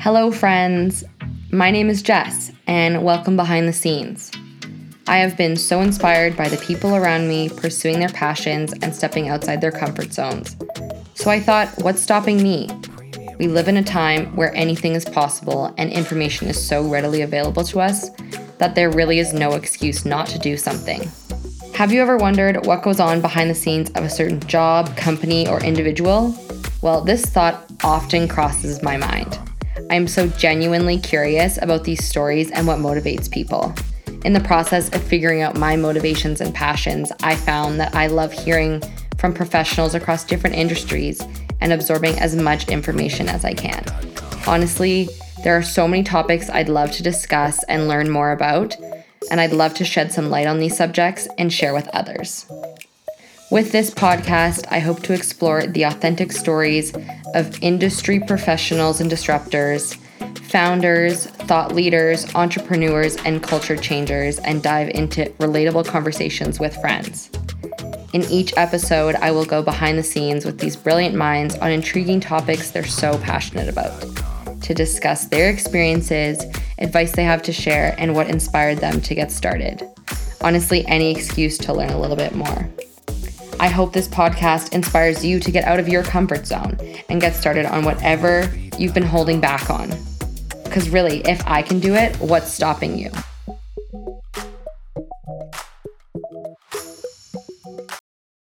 Hello, friends. My name is Jess, and welcome behind the scenes. I have been so inspired by the people around me pursuing their passions and stepping outside their comfort zones. So I thought, what's stopping me? We live in a time where anything is possible and information is so readily available to us that there really is no excuse not to do something. Have you ever wondered what goes on behind the scenes of a certain job, company, or individual? Well, this thought often crosses my mind. I'm so genuinely curious about these stories and what motivates people. In the process of figuring out my motivations and passions, I found that I love hearing from professionals across different industries and absorbing as much information as I can. Honestly, there are so many topics I'd love to discuss and learn more about, and I'd love to shed some light on these subjects and share with others. With this podcast, I hope to explore the authentic stories of industry professionals and disruptors, founders, thought leaders, entrepreneurs, and culture changers, and dive into relatable conversations with friends. In each episode, I will go behind the scenes with these brilliant minds on intriguing topics they're so passionate about to discuss their experiences, advice they have to share, and what inspired them to get started. Honestly, any excuse to learn a little bit more. I hope this podcast inspires you to get out of your comfort zone and get started on whatever you've been holding back on. Because really, if I can do it, what's stopping you?